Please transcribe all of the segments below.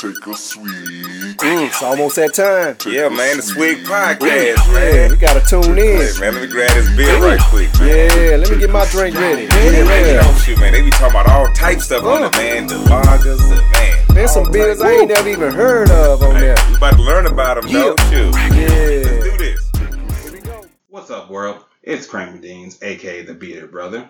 take a swig. Mm, it's almost that time. Yeah, man, the Swig Podcast, Yeah, man. we gotta tune in. Hey, man, let me grab this beer right quick, man. Yeah, let me get my drink ready. Yeah, man, you Yeah. know, shoot, man, they be talking about all types stuff on it, man. The lagers, the man. There's some beers types. I ain't never even heard of on Hey, there. we about to learn about them, though. Shoot. Let's Yeah. do this. Here we go. What's up, world? It's Kramer Deans, aka the Bearded Brother,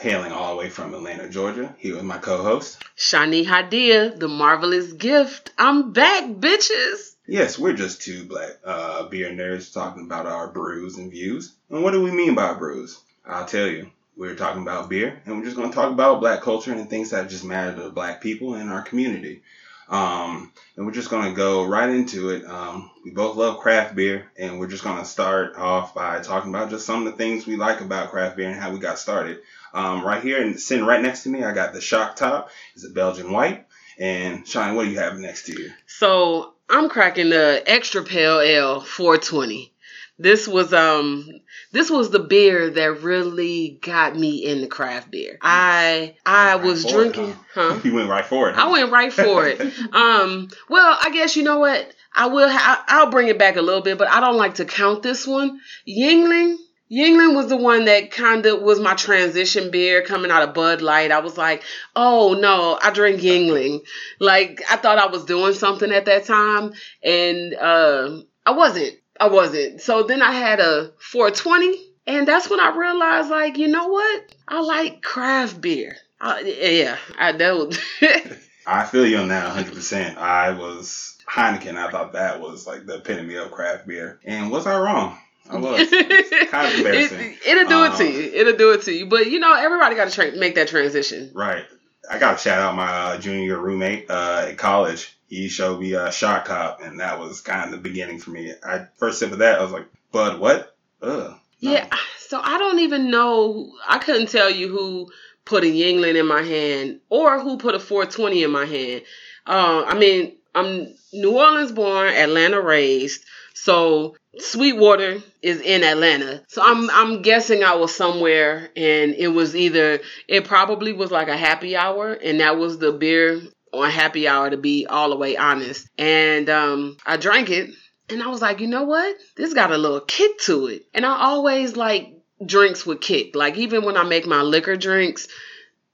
hailing all the way from Atlanta, Georgia. Here with my co-host. Shani Hadiya, the marvelous gift. I'm back, bitches. Yes, we're just two black uh, beer nerds talking about our brews and views. And what do we mean by brews? I'll tell you. We're talking about beer, and we're just going to talk about black culture and things that just matter to black people in our community. Um, and we're just going to go right into it. Um, we both love craft beer, and we're just going to start off by talking about just some of the things we like about craft beer and how we got started. Um, right here, and sitting right next to me, I got the Shock Top. It's a Belgian white. And Shani, what do you have next to you? So I'm cracking the extra pale ale 420. This was um this was the beer that really got me into craft beer. I I Right was for it, drinking, huh? huh? You went right for it. I went right for it. Um, well, I guess you know what? I will. Ha- I'll bring it back a little bit, but I don't like to count this one. Yuengling. Yuengling was the one that kind of was my transition beer coming out of Bud Light. I was like, oh no, I drink Yuengling. Like I thought I was doing something at that time, and uh, I wasn't. I wasn't. So then I had a 420, and that's when I realized, like, you know what? I like craft beer. Uh, yeah, I was. I feel you on that 100%. I was Heineken. I thought that was like the epitome of craft beer. And was I wrong? I was. It's kind of embarrassing. It, will do it to Um, you. It'll do it to you. But you know, everybody got to tra- make that transition. Right. I got to shout out my uh, junior roommate uh, at college. He showed me a Shock Top, and that was kind of the beginning for me. I first sip of that, I was like, "Bud, what? Ugh." No. Yeah. So I don't even know. I couldn't tell you who put a Yuengling in my hand or who put a 420 in my hand. Uh, I mean, I'm New Orleans born, Atlanta raised. So Sweetwater is in Atlanta. So I'm I'm guessing I was somewhere and it was either it probably was like a happy hour and that was the beer on happy hour to be all the way honest. And um I drank it and I was like, you know what? This got a little kick to it. And I always like drinks with kick. Like even when I make my liquor drinks,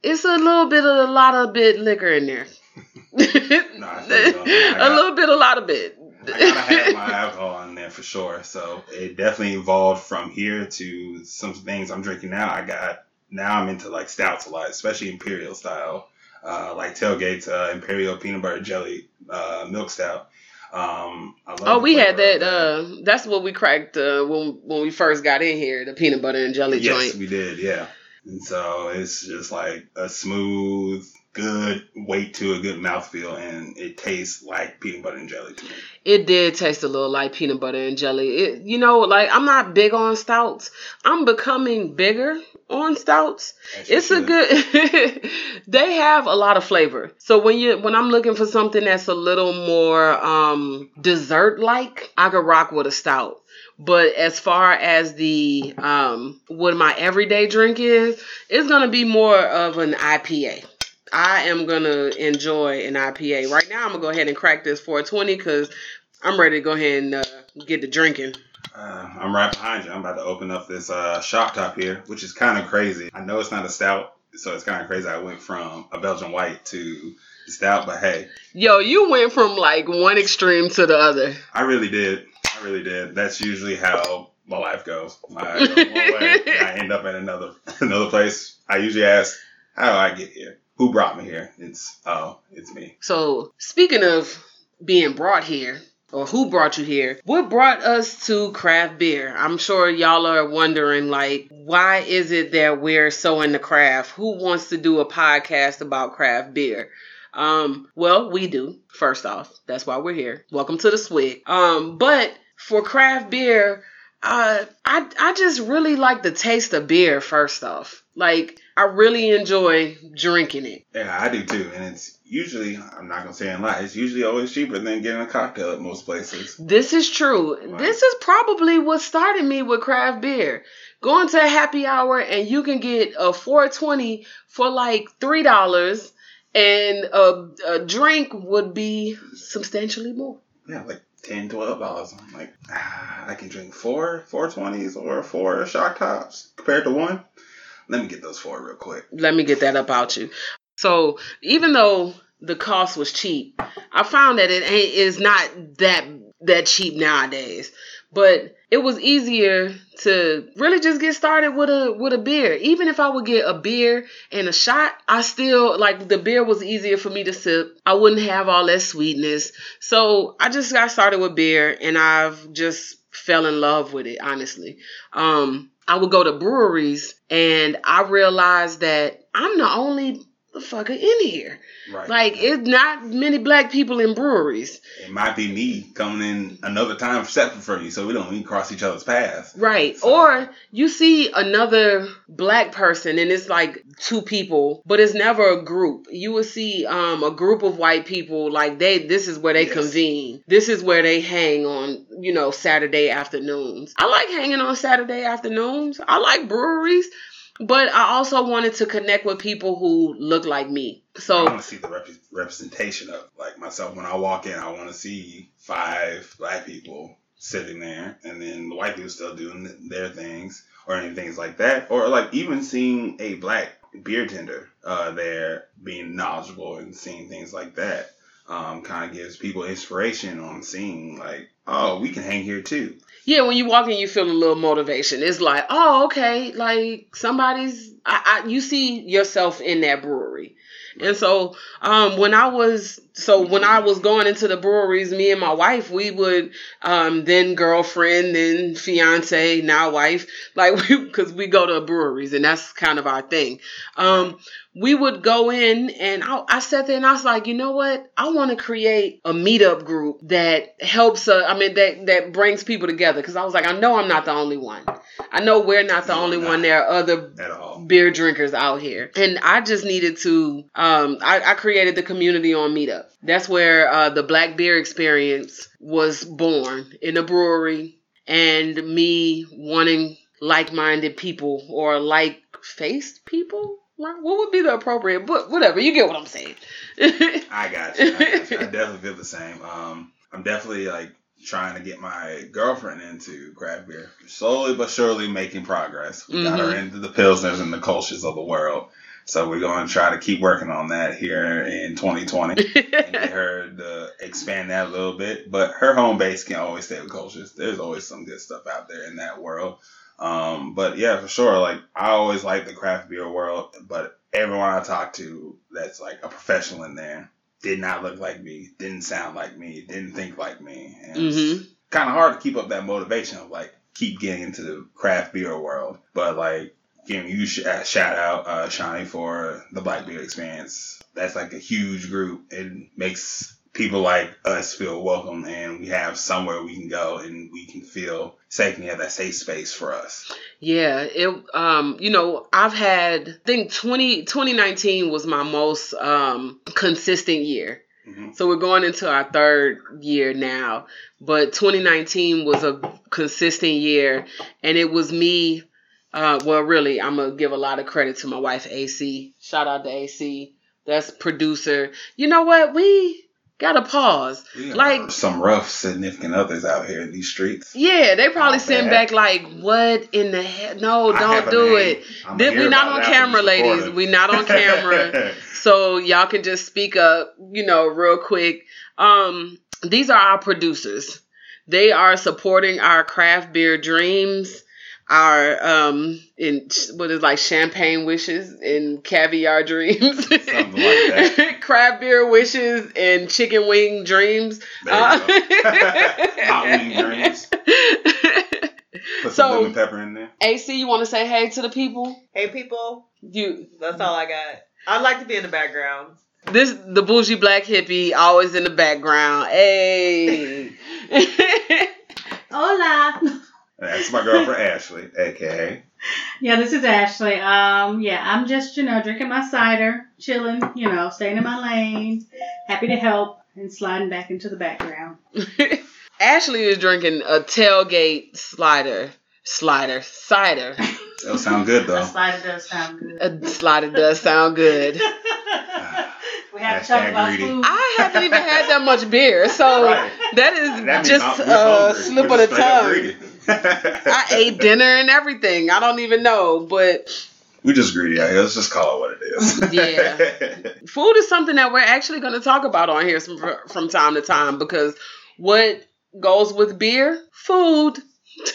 it's a little bit of a lot of bit liquor in there. I feel you on that. I a little bit, a lot of bit. I gotta have my alcohol in there for sure. So it definitely evolved from here to some things I'm drinking now. I got now I'm into like stouts a lot, especially imperial style, uh, like tailgates, uh, imperial peanut butter jelly uh, milk stout. Um, I love Oh, we had flavor that. Uh, that's what we cracked uh, when when we first got in here. The peanut butter and jelly yes, joint. we did, yeah. And so it's just like a smooth, good weight to a good mouthfeel, and it tastes like peanut butter and jelly to me. It did taste a little like peanut butter and jelly. It, you know, like I'm not big on stouts. I'm becoming bigger on stouts. It's a good. they have a lot of flavor. So when you when I'm looking for something that's a little more um dessert like, I could rock with a stout. But as far as the um what my everyday drink is, it's gonna be more of an IPA. I am gonna enjoy an IPA. Right now, I'm gonna go ahead and crack this 420 because I'm ready to go ahead and uh, get to drinking. Uh, I'm right behind you. I'm about to open up this uh, shock top here, which is kind of crazy. I know it's not a stout, so it's kind of crazy. I went from a Belgian white to stout, but hey, Yo, you went from like one extreme to the other. I really did. Really did. That's usually how my life goes. I go one way, I end up in another another place. I usually ask, "How do I get here? Who brought me here?" It's oh, it's me. So, speaking of being brought here, or who brought you here, what brought us to craft beer? I'm sure y'all are wondering, like, why is it that we're so into craft? Who wants to do a podcast about craft beer? Um, well, we do. First off, that's why we're here. Welcome to the Swig. Um, but for craft beer, uh, I I just really like the taste of beer. First off, like I really enjoy drinking it. Yeah, I do too. And it's usually, I'm not gonna say in lie, it's usually always cheaper than getting a cocktail at most places. This is true. This is probably what started me with craft beer. Going to a happy hour and you can get a 420 for like three dollars and a, a drink would be substantially more. Yeah, like 10 dollars. I'm like, ah, I can drink four, four twenties or four shock tops compared to one. Let me get those four real quick. Let me get that up out you. So even though the cost was cheap, I found that it ain't is not that that cheap nowadays. But it was easier to really just get started with a with a beer. Even if I would get a beer and a shot, I still like the beer was easier for me to sip. I wouldn't have all that sweetness. So I just got started with beer and I've just fell in love with it, honestly. Um I would go to breweries and I realized that I'm the only fucker in here. Right. Like it's not many black people in breweries. it might be me coming in another time separate from you, so we don't even cross each other's paths. Right. So- Or you see another black person and it's like two people, but it's never a group. You will see um a group of white people like they this is where they Yes. convene. This is where they hang on, you know, Saturday afternoons. I like hanging on Saturday afternoons. I like breweries, but I also wanted to connect with people who look like me. So I want to see the rep- representation of like myself when I walk in. I want to see five black people sitting there, and then the white people still doing their things or any things like that, or like even seeing a black beer tender uh, there being knowledgeable and seeing things like that. Um, kind of gives people inspiration on seeing like, oh, we can hang here too. Yeah, when you walk in, you feel a little motivation. It's like, oh, okay, like somebody's. I, I you see yourself in that brewery, and so um, when I was so when I was going into the breweries, me and my wife, we would um, then girlfriend, then fiance, now wife, like we because we go to breweries and that's kind of our thing. Um, we would go in and I, I sat there and I was like, you know what? I want to create a meetup group that helps. Uh, I mean, that that brings people together. Because I was like, I know I'm not the only one. I know we're not the No, only not. one. There are other beer drinkers out here, and I just needed to. Um, I, I created the community on Meetup. That's where uh, the Black Beer Experience was born in a brewery, and me wanting like-minded people or like-faced people. What would be the appropriate? But whatever, you get what I'm saying. I got you. I, got you. I definitely feel the same. Um, I'm definitely like trying to get my girlfriend into craft beer. Slowly but surely making progress. We got her Mhm. into the pilsners and the cultures of the world. So we're going to try to keep working on that here in 2020 and get her to expand that a little bit. But her home base can always stay with cultures. There's always some good stuff out there in that world. Um, but yeah, for sure. Like I always like the craft beer world, but everyone I talk to that's like a professional in there did not look like me, didn't sound like me, didn't think like me. And Mhm. it's kind of hard to keep up that motivation of like keep getting into the craft beer world. But like giving you sh- uh, shout out, uh, Shani for the Black Beer Experience. That's like a huge group. It makes people like us feel welcome and we have somewhere we can go and we can feel safe and have that safe space for us. Yeah, it um you know, I've had I think 20 2019 was my most um consistent year. Mhm. So we're going into our third year now, but 2019 was a consistent year and it was me uh well really I'm going to give a lot of credit to my wife AC. Shout out to AC. That's producer. You know what? We got to pause. Like- some rough significant others out here in these streets. Yeah, they probably send back like, "What in the hell? No, I don't do it." Hear we not on camera, ladies. We not on camera. so y'all can just speak up, you know, real quick. Um, these are our producers. They are supporting our craft beer dreams, our um, in what is like champagne wishes and caviar dreams, Something like that. craft beer wishes and chicken wing dreams. There you go. Hot wing dreams. Put some So- lemon pepper in there. AC, you want to say hey to the people? Hey people, You that's all I got. I'd like to be in the background. this the bougie black hippie always in the background. Hey. Hola. That's my girlfriend Ashley, aka. Yeah, this is Ashley. Um, yeah, I'm just, you know, drinking my cider, chilling, you know, staying in my lane, happy to help, and sliding back into the background. Ashley is drinking a tailgate slider. Slider. Cider. That'll sound good A though. slider does sound good. A slider does sound good. We have to talk about greedy. food. I haven't even had that much beer, so Right. that is That just a we're slip We're of the just straight up tongue. I ate dinner and everything. I don't even know, but We just greedy. out here. Let's just call it what it is. Yeah. food is something that we're actually going to talk about on here some, from time to time because what goes with beer? Food.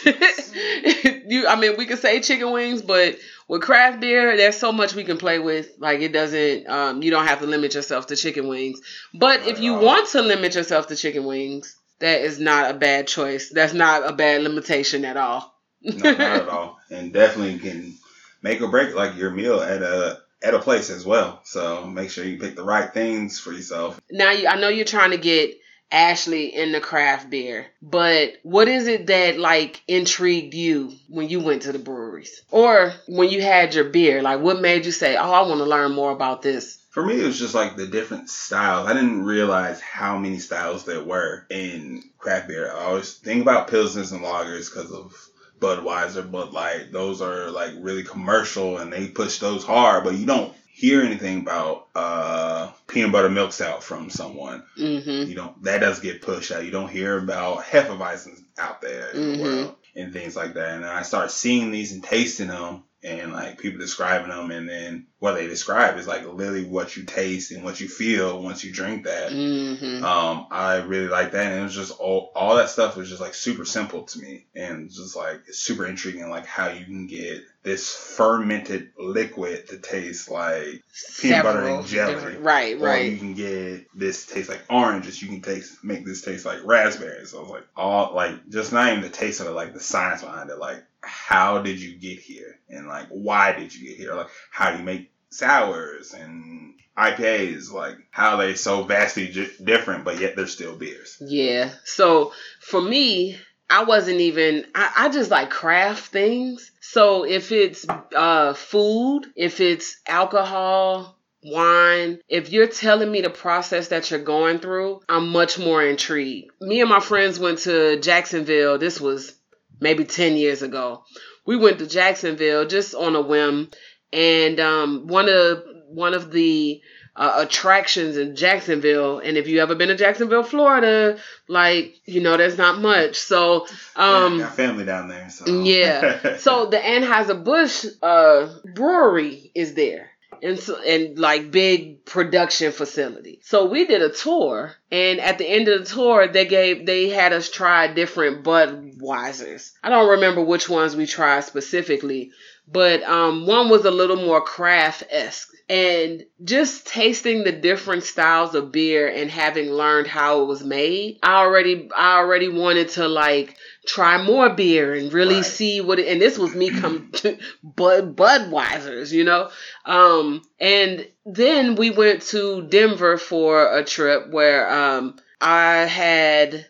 you, I mean, we could say chicken wings, but with craft beer, there's so much we can play with. Like it doesn't, um, you don't have to limit yourself to chicken wings. But if you want to limit yourself to chicken wings, that is not a bad choice. That's not a bad limitation at all. no, not at all. And definitely can make or break like your meal at a at a place as well. So make sure you pick the right things for yourself. now you, I know you're trying to get Ashley in the craft beer, but what is it that like intrigued you when you went to the breweries or when you had your beer? Like what made you say, "Oh, I want to learn more about this"? For me, it was just like the different styles. I didn't realize how many styles there were in craft beer. I always think about pilsners and lagers because of Budweiser, Bud Light. Those are like really commercial and they push those hard, but you don't hear anything about uh, peanut butter milk stout from someone. Mm-hmm. You don't. That does get pushed out. You don't hear about Hefeweizen out there in Mhm. the world and things like that. And I start seeing these and tasting them, and like people describing them, and then what they describe is like literally what you taste and what you feel once you drink that. Mm-hmm. Um, I really like that, and it was just all all that stuff was just like super simple to me, and just like it's super intriguing, like how you can get this fermented liquid to taste like peanut butter and jelly. Right, right. or you can get this taste like oranges. You can taste make this taste like raspberries. So I was like, all like just not even the taste of it, like the science behind it. Like, how did you get here, and like why did you get here? Like, how do you make sours and IPAs? Like, how they so vastly j- different, but yet they're still beers? Yeah. So for me, I wasn't even I, I just like craft things. So if it's uh food, if it's alcohol, wine, if you're telling me the process that you're going through, I'm much more intrigued. Me and my friends went to Jacksonville. This was maybe 10 years ago. We went to Jacksonville just on a whim and um one of one of the uh, attractions in Jacksonville. And if you ever been to Jacksonville, Florida, like you know, there's not much. So, um, yeah, got family down there. So yeah. so the Anheuser Busch uh, brewery is there. And and like big production facility. So we did a tour, and at the end of the tour, they gave they had us try different Budweisers. I don't remember which ones we tried specifically, but um, one was a little more craft esque. And just tasting the different styles of beer and having learned how it was made, I already I already wanted to like try more beer and really Right. see what it, and this was me come to Bud Budweiser's, you know. Um and then we went to Denver for a trip where um I had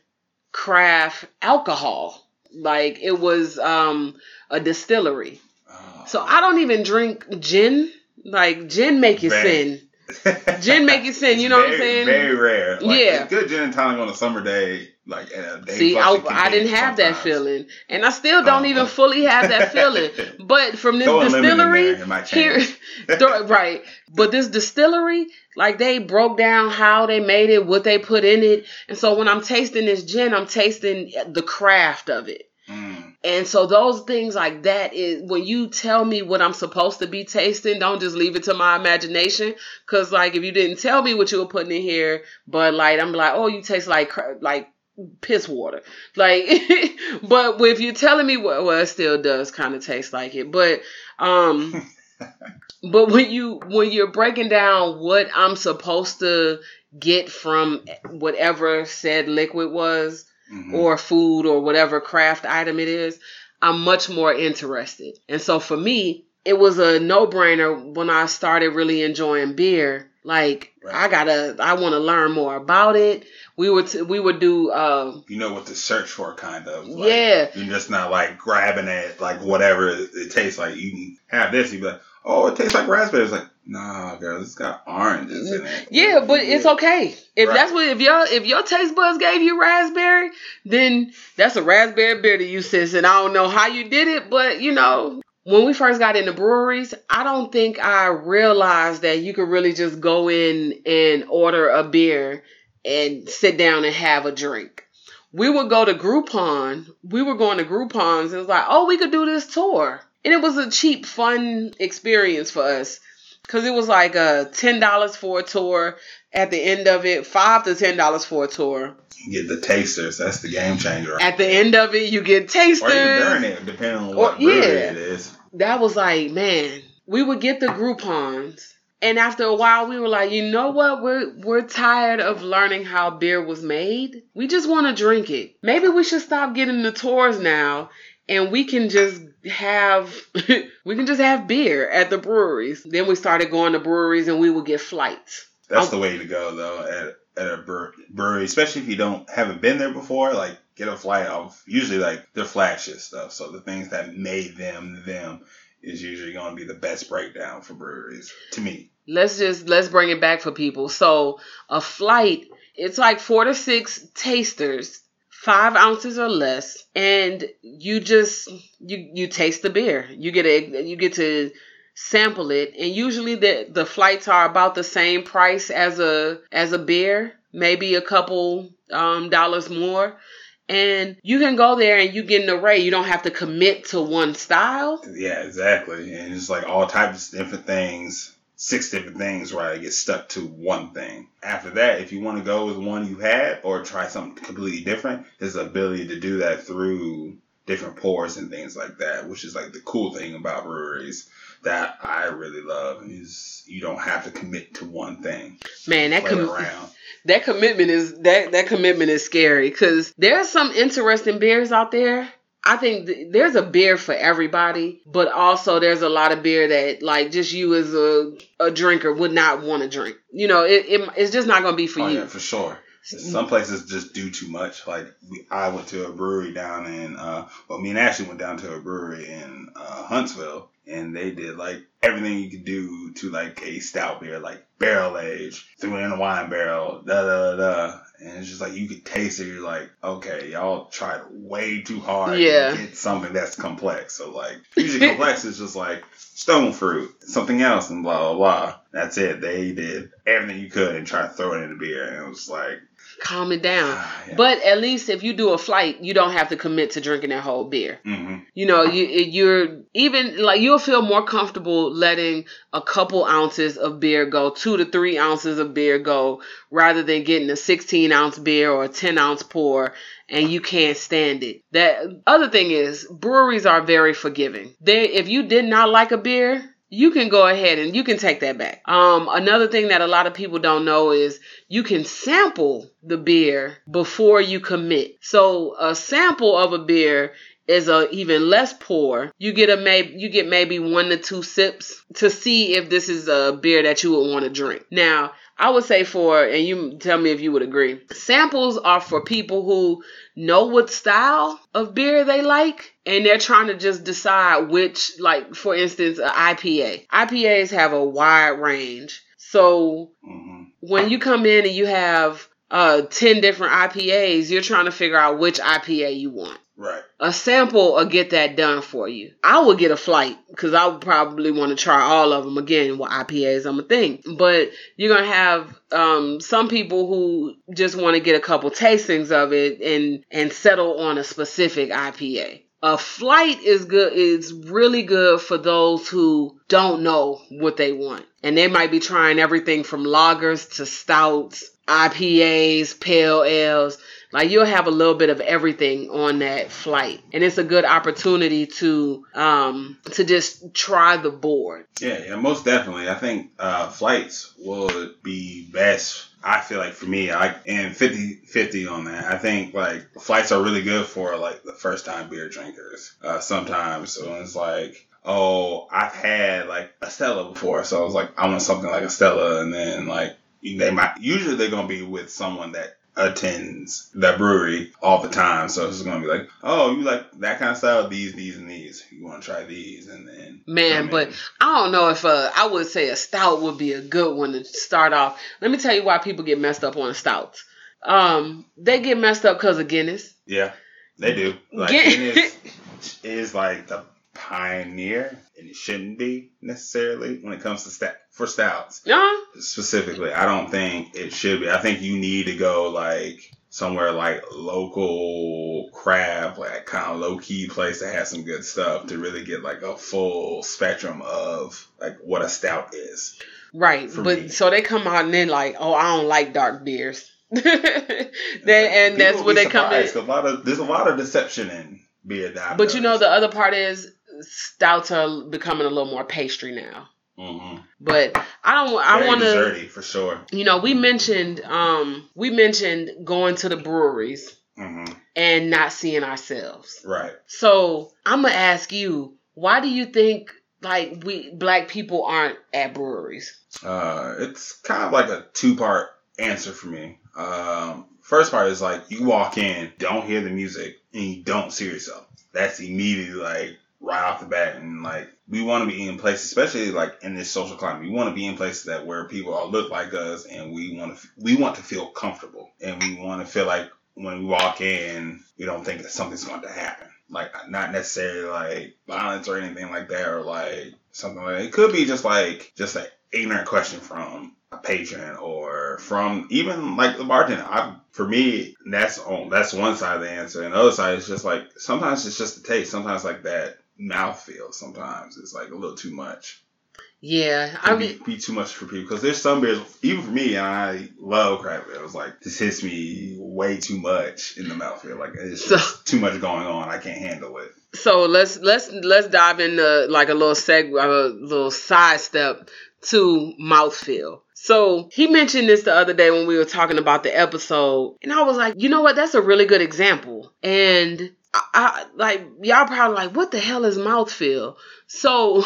craft alcohol. Like it was um a distillery. Oh. So I don't even drink gin. Like gin make you sin. Gin make it sin, you know what I'm saying? Very rare. Like, Yeah. good gin and tonic on a summer day, like day. See, I, flush, it can I didn't have that feeling, and I still oh. don't Oh, even fully have that feeling. But from this Throw a lemon in distillery, here, right? But this distillery, like they broke down how they made it, what they put in it, and so when I'm tasting this gin, I'm tasting the craft of it. And so those things like that is when you tell me what I'm supposed to be tasting, don't just leave it to my imagination. Cause like if you didn't tell me what you were putting in here, but like I'm like, oh, you taste like like piss water. Like, but if you're telling me what, well, it still does kind of taste like it. But um, but when you when you're breaking down what I'm supposed to get from whatever said liquid was Mhm. or food or whatever craft item it is, I'm much more interested. And so for me, it was a no brainer when I started really enjoying beer. Like Right. I gotta, I want to learn more about it. We would, t- we would do, uh, you know what to search for, kind of. Like, yeah, You're just not like grabbing at like whatever it, it tastes like. You have this, you be like, oh, it tastes like raspberries. Like, nah, girl, it's got oranges in it. yeah, but it's okay. If Right. that's what, if your, if your taste buds gave you raspberry, then that's a raspberry beer to you, sis. And I don't know how you did it, but you know, when we first got into breweries, I don't think I realized that you could really just go in and order a beer and sit down and have a drink. We would go to Groupon. We were going to Groupons and it was like, oh, we could do this tour. And it was a cheap, fun experience for us. Cause it was like a ten dollars for a tour. At the end of it, five to ten dollars for a tour. You get the tasters. That's the game changer. At the end of it, you get tasters. or even during it, depending on what Or- yeah. it is. that was like, man, we would get the Groupons. And after a while we were like, you know what? We're we're tired of learning how beer was made. We just want to drink it. Maybe we should stop getting the tours now and we can just have we can just have beer at the breweries. Then we started going to breweries and we would get flights. That's Oh. the way to go though at at a bre- brewery, especially if you don't haven't been there before. Like get a flight off usually like their flagship stuff. So the things that made them them is usually going to be the best breakdown for breweries to me. let's just let's bring it back for people so a flight it's like four to six tasters five ounces or less and you just you you taste the beer. You get a you get to sample it and usually the the flights are about the same price as a as a beer maybe a couple um dollars more. And you can go there and you get an array. You don't have to commit to one style. Yeah, exactly. And it's like all types of different things, six different things, right? Get stuck to one thing. After that, if you want to go with one you had or try something completely different, there's the ability to do that through different pours and things like that, which is like the cool thing about breweries that I really love is you don't have to commit to one thing. man that com- around. that commitment is that that commitment is scary because there's some interesting beers out there. I think th- there's a beer for everybody, but also there's a lot of beer that like just you as a, a drinker would not want to drink. You know, it, it it's just not gonna be for oh, you. yeah, for sure. Some places just do too much. Like we, I went to a brewery down in, uh, well, me and Ashley went down to a brewery in uh, Huntsville, and they did like everything you could do to like a stout beer, like barrel age, threw it in a wine barrel, da da da. da. And it's just like you could taste it. You're like, okay, y'all tried way too hard Yeah. to get something that's complex. So like, usually complex is just like stone fruit, something else, and blah blah blah. That's it. They did everything you could and try to throw it in the beer, and it was like, Calm it down. ah, yeah. But at least if you do a flight, you don't have to commit to drinking that whole beer. hmm You know, you you're even like you'll feel more comfortable letting a couple ounces of beer go, two to three ounces of beer go, rather than getting a 16 ounce beer or a 10 ounce pour and you can't stand it. That other thing is breweries are very forgiving. They if you did not like a beer, you can go ahead and you can take that back. Um, another thing that a lot of people don't know is you can sample the beer before you commit. So a sample of a beer is a even less pour. You get a maybe you get maybe one to two sips to see if this is a beer that you would want to drink. Now, I would say for and you tell me if you would agree. Samples are for people who know what style of beer they like and they're trying to just decide which like for instance an IPA. IPAs have a wide range. So hmm when you come in and you have uh 10 different IPAs, you're trying to figure out which IPA you want. Right. A sample will get that done for you. I would get a flight because I would probably want to try all of them again. With IPAs, I'm a thing, but you're gonna have um, some people who just want to get a couple tastings of it and and settle on a specific IPA. A flight is good is really good for those who don't know what they want. And they might be trying everything from lagers to stouts, IPAs, pale ales. Like you'll have a little bit of everything on that flight. And it's a good opportunity to um to just try the board. Yeah, yeah, most definitely. I think uh, flights would be best. I feel like for me, I and 50-50 on that. I think like flights are really good for like the first time beer drinkers. Uh, sometimes, so it's like, oh, I've had like a Stella before, so I was like, I want something like a Stella, and then like they might usually they're gonna be with someone that attends that brewery all the time. So it's gonna be like, oh, you like that kind of style? These, these, and these. You want to try these, and then Man, but in. I don't know if uh, I would say a stout would be a good one to start off. Let me tell you why people get messed up on stouts. Um, they get messed up because of Guinness. Yeah, they do. Like Guinness is like the pioneer, and it shouldn't be necessarily when it comes to stout for stouts No, specifically. I don't think it should be. I think you need to go like somewhere like local craft, like kind of low key place that has some good stuff to really get like a full spectrum of like what a stout is. right. But me. so they come out and then like, oh, I don't like dark beers. then and that's People be they come in. A lot of there's a lot of deception in beer that. But you know the other part is stouts are becoming a little more pastry now. hmm But I don't. I want to. desserty for sure. You know, we mentioned um we mentioned going to the breweries hmm and not seeing ourselves. Right. So I'm gonna ask you, why do you think like we black people aren't at breweries? Uh, it's kind of like a two part answer for me. Um, first part is like you walk in, don't hear the music, and you don't see yourself. That's immediately like right off the bat, and like we want to be in places, especially like in this social climate. We want to be in places that where people all look like us, and we want to we want to feel comfortable, and we want to feel like when we walk in, we don't think that something's going to happen. Like not necessarily like violence or anything like that, or like something like that. It could be just like just an ignorant question from a patron or from even like the bartender. I for me that's on that's one side of the answer, and the other side is just like sometimes it's just the taste. Sometimes like that mouthfeel. Sometimes it's like a little too much. Yeah, I mean, be, be too much for people because there's some beers, even for me, and I love craft beer. It was like this hits me way too much in the mouthfeel. Like it's So- just too much going on. I can't handle it. so let's let's let's dive into like a little seg a little sidestep to mouthfeel. So he mentioned this the other day when we were talking about the episode, and I was like, you know what? That's a really good example. And I, I like y'all probably like, what the hell is mouthfeel? So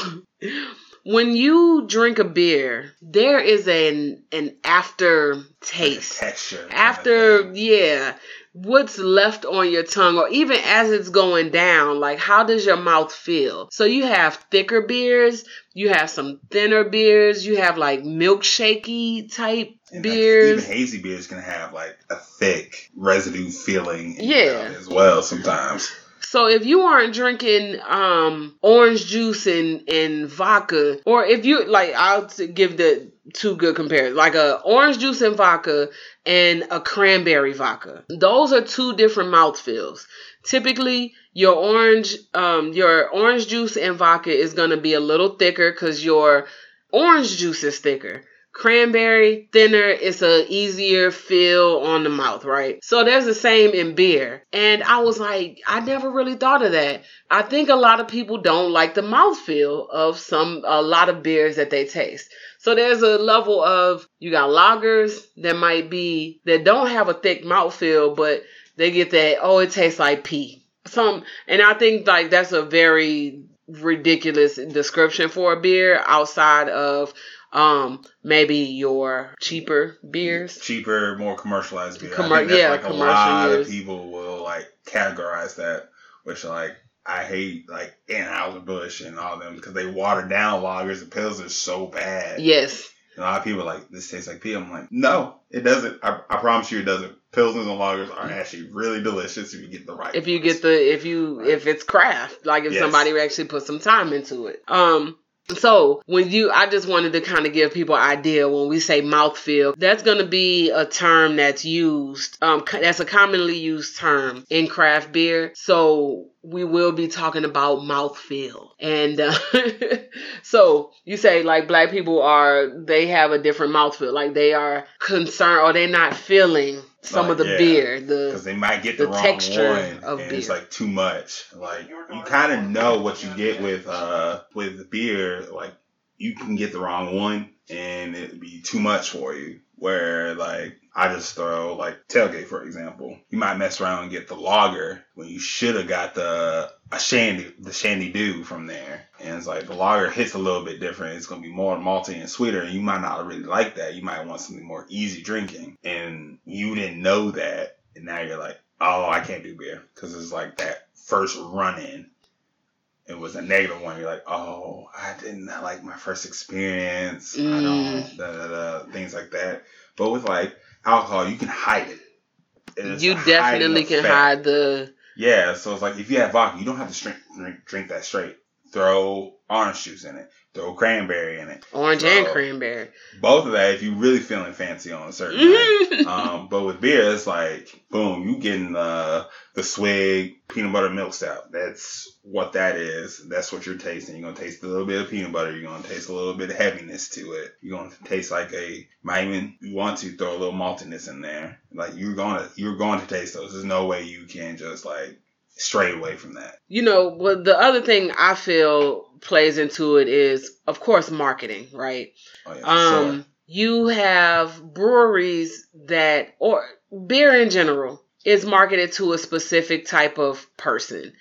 when you drink a beer, there is an an after taste Texture. kind of after yeah what's left on your tongue or even as it's going down like how does your mouth feel so you have thicker beers you have some thinner beers you have like milkshakey type And, like, beers even hazy beers can have like a thick residue feeling Yeah. as well sometimes. So if you aren't drinking um orange juice and and vodka, or if you like, I'll give the two good comparisons, like a orange juice and vodka and a cranberry vodka. Those are two different mouthfeels. Typically, your orange um your orange juice and vodka is gonna be a little thicker because your orange juice is thicker cranberry thinner it's a easier feel on the mouth right? So there's the same in beer. And i was like i never really thought of that. I think a lot of people don't like the mouth feel of some a lot of beers that they taste. So there's a level of you got lagers that might be that don't have a thick mouth feel, but they get that oh it tastes like pee. Some and i think like that's a very ridiculous description for a beer outside of um maybe your cheaper beers Cheaper, more commercialized beer. Commer- I think that's yeah, like a commercial lot beers. of people will like categorize that, which like I hate like Anheuser Busch and all them because they water down lagers and pills are so bad. yes And a lot of people are like this tastes like pee. I'm like, no, it doesn't. I, I promise you, it doesn't. Pilsners and lagers are actually really delicious if you get the right. if you ones. get the if you if it's craft like if Yes. somebody actually put some time into it um so when you i just wanted to kind of give people an idea when we say mouthfeel that's going to be a term that's used um that's a commonly used term in craft beer. So we will be talking about mouthfeel and uh, so you say like black people are they have a different mouthfeel like they are concerned or they're not feeling some Like, of the yeah. beer the because they might get the the, wrong texture one of and it's like too much. Like you kind of know what you get with uh with beer. Like you can get the wrong one and it'd be too much for you. Where like I just throw like tailgate for example, you might mess around and get the lager when you should have got the a shandy the shandy dew from there. And it's like the lager hits a little bit different. It's gonna be more malty and sweeter, and you might not really like that. You might want something more easy drinking, and you didn't know that, and now you're like, oh, I can't do beer because it's like that first run in. It was a negative one. You're like, oh, I didn't like my first experience. I don't, mm. da, da, da, things like that. But with like alcohol, you can hide it. You definitely can effect. hide the Yeah, so it's like if you have vodka, you don't have to drink drink, drink that straight. throw orange juice in it, throw cranberry in it. Orange and cranberry. Both of that if you really feeling fancy on a certain Mm-hmm. night. Um, but with beer, it's like boom, you getting the the swig peanut butter milk stout. That's what that is. That's what you're tasting. You're gonna taste a little bit of peanut butter. You're gonna taste a little bit of heaviness to it. You're gonna taste like a might even you want to throw a little maltiness in there. Like you're gonna you're going to taste those. There's no way you can just like stray away from that. you know, but the other thing I feel plays into it is, of course, marketing, right? Oh yeah, Um, sure. you have breweries that, or beer in general, is marketed to a specific type of person.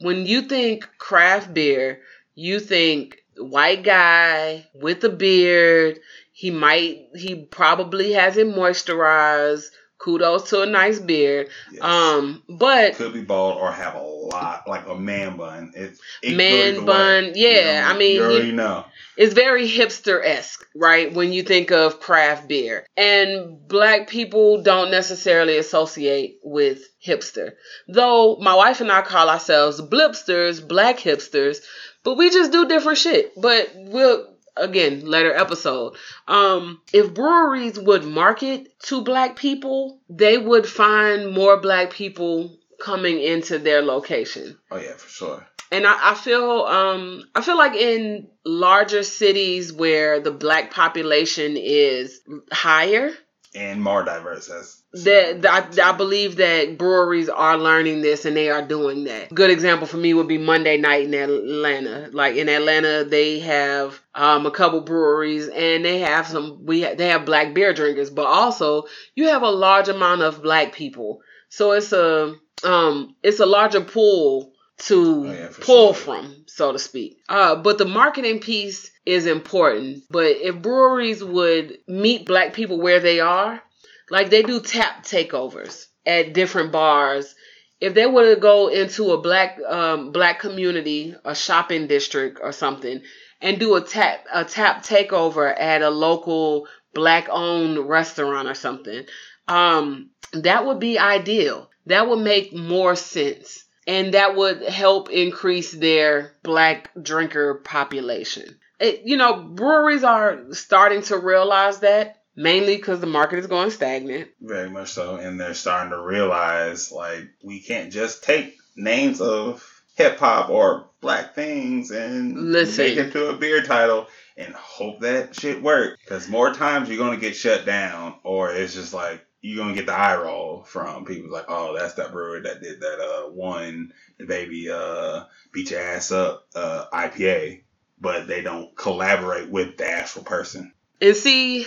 When you think craft beer, you think white guy with a beard. He might, he probably has it moisturized. Kudos to a nice beard. Yes. Um, but could be bald or have a lot like a man bun. It's it Man bun, yeah, I mean, you you- already know. it's very hipster esque, right? When you think of craft beer. And black people don't necessarily associate with hipster. Though my wife and I call ourselves blipsters, black hipsters, but we just do different shit. But we'll again, later episode. Um, if breweries would market to black people, they would find more black people coming into their location Oh yeah, for sure. and I, I feel um I feel like in larger cities where the black population is higher, And more diverse. That's that I, I believe that breweries are learning this and they are doing that. Good example for me would be Monday night in Atlanta. Like in Atlanta, they have um, a couple breweries and they have some we ha- they have black beer drinkers, but also you have a large amount of black people. So it's a um it's a larger pool to Oh, yeah, pull sure. from, so to speak. Uh, but the marketing piece is important. But if breweries would meet black people where they are, like they do tap takeovers at different bars. If they were to go into a black um, black community, a shopping district or something, and do a tap a tap takeover at a local black owned restaurant or something, um, that would be ideal. That would make more sense. And that would help increase their black drinker population. It, you know, breweries are starting to realize that mainly because the market is going stagnant. very much so. And they're starting to realize like we can't just take names of hip hop or black things and Listen. make it to a beer title and hope that shit work. Because more times you're gonna get shut down, or it's just like you're gonna get the eye roll from people like, oh, that's that brewery that did that uh one baby uh beat your ass up uh IPA, but they don't collaborate with the actual person. And see,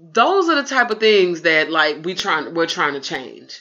those are the type of things that like we trying we're trying to change.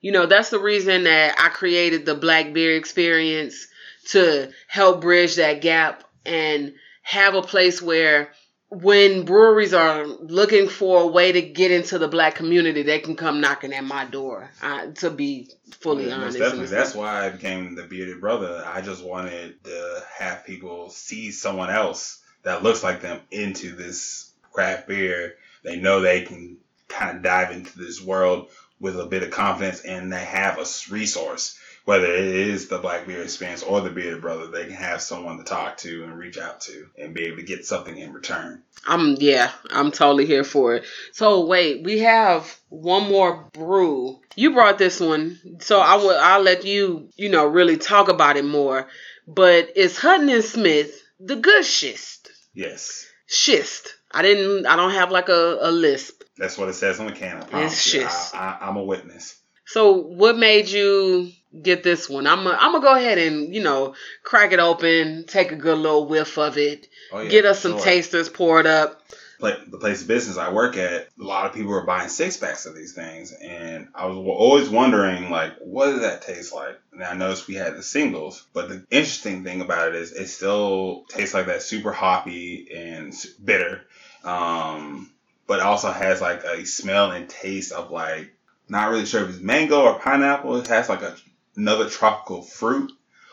You know, that's the reason that I created the Black Beer Experience to help bridge that gap and have a place where when breweries are looking for a way to get into the black community, they can come knocking at my door. Uh, to be fully Yeah, honest, definitely. That's why I became the bearded brother. I just wanted to have people see someone else that looks like them into this craft beer. They know they can kind of dive into this world with a bit of confidence and they have a resource. Whether it is the Black Beer Experience or the Bearded Brother, they can have someone to talk to and reach out to and be able to get something in return. I'm yeah, I'm totally here for it. So wait, we have one more brew. You brought this one, so I will I'll let you you know really talk about it more. But it's Hutton and Smith, the good schist. Yes. Schist. I didn't. I don't have like a, a lisp. That's what it says on the can. I promise you. I. I, I'm a witness. So what made you get this one? I'm i I'm gonna go ahead and you know crack it open, take a good little whiff of it, Oh, yeah, get us some sure. tasters poured up. pla the place of business I work at, a lot of people are buying six packs of these things, and I was always wondering, like, what does that taste like? And I noticed we had the singles, but the interesting thing about it is it still tastes like that super hoppy and bitter, um, but also has like a smell and taste of like not really sure if it's mango or pineapple. It has like a, another tropical fruit,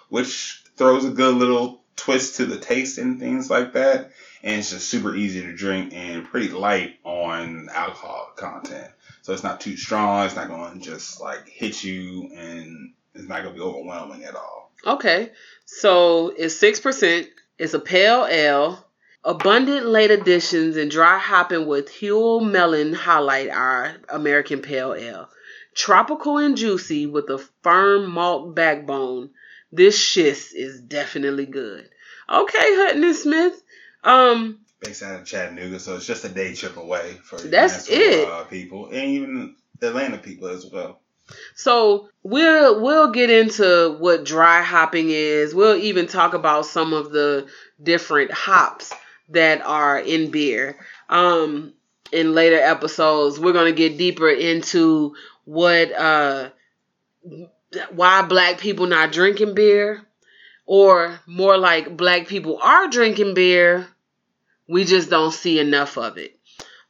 which throws a good little twist to the taste and things like that and it's just super easy to drink and pretty light on alcohol content. So it's not too strong. It's not going to just like hit you, and it's not going to be overwhelming at all. Okay. So it's six percent. It's a pale ale. Abundant late additions and dry hopping with Huell Melon highlight our American Pale Ale. Tropical and juicy with a firm malt backbone. This shiz is definitely good. Okay, Hutton and Smith. Um, Based out of Chattanooga, so it's just a day trip away for That's it. Uh, people and even Atlanta people as well. So we'll we'll get into what dry hopping is. We'll even talk about some of the different hops that are in beer. Um, in later episodes, we're gonna get deeper into what uh why black people not drinking beer, or more like black people are drinking beer. We just don't see enough of it.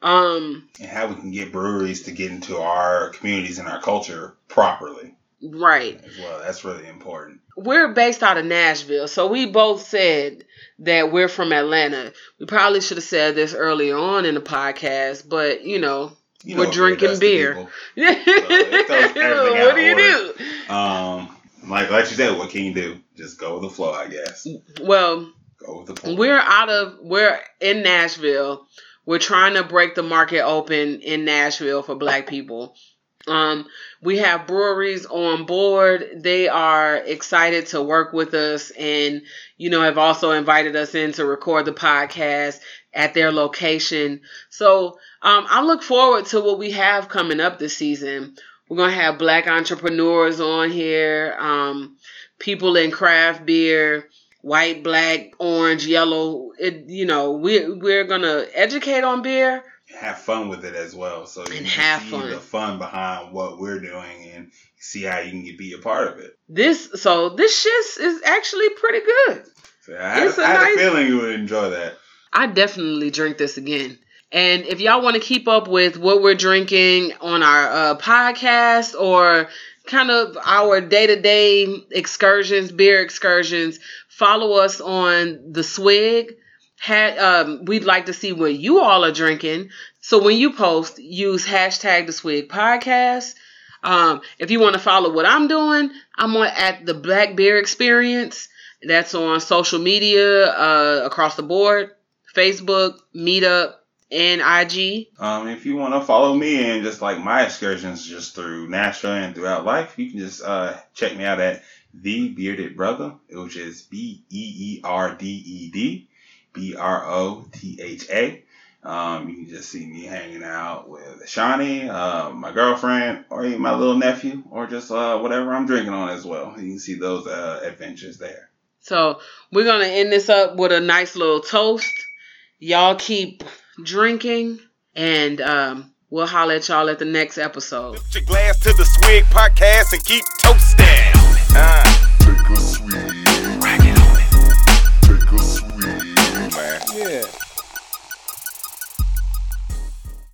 Um, And how we can get breweries to get into our communities and our culture properly right. as well. That's really important. We're based out of Nashville, so we both said that we're from Atlanta. We probably should have said this earlier on in the podcast, but you know, You We're what drinking beer. people. what throws everything out do you do? Um, like like you said, what can you do? Just go with the flow, I guess. Well, Go with the flow. we're out of we're in Nashville. We're trying to break the market open in Nashville for black people. Um, we have breweries on board. They are excited to work with us and, you know, have also invited us in to record the podcast at their location. So um, I look forward to what we have coming up this season. We're going to have black entrepreneurs on here, um, people in craft beer, white, black, orange, yellow. It, you know, we, we're going to educate on beer. Have fun with it as well. So you And can have see fun. the fun behind what we're doing and see how you can be a part of it. This, so this shit is actually pretty good. So I had, It's a I had nice- a feeling you would enjoy that. I definitely drink this again. And if y'all want to keep up with what we're drinking on our uh, podcast or kind of our day to day excursions, beer excursions, follow us on the Swig. Ha- um, we'd like to see what you all are drinking. So when you post, use hashtag the Swig Podcast. Um, if you want to follow what I'm doing, I'm on at the Black Beer Experience. That's on social media uh, across the board. Facebook, Meetup, and IG. Um, if you want to follow me and just like my excursions just through Nashville and throughout life, you can just uh, check me out at the Beerded Brotha, which is B E E R D E D B R O T H A. Um, you can just see me hanging out with Shani, uh, my girlfriend, or even my little nephew, or just uh, whatever I'm drinking on as well. You can see those uh, adventures there. So we're gonna end this up with a nice little toast. Y'all keep drinking, and um, we'll holler at y'all at the next episode. Lift your glass to the Swig podcast and keep toasting.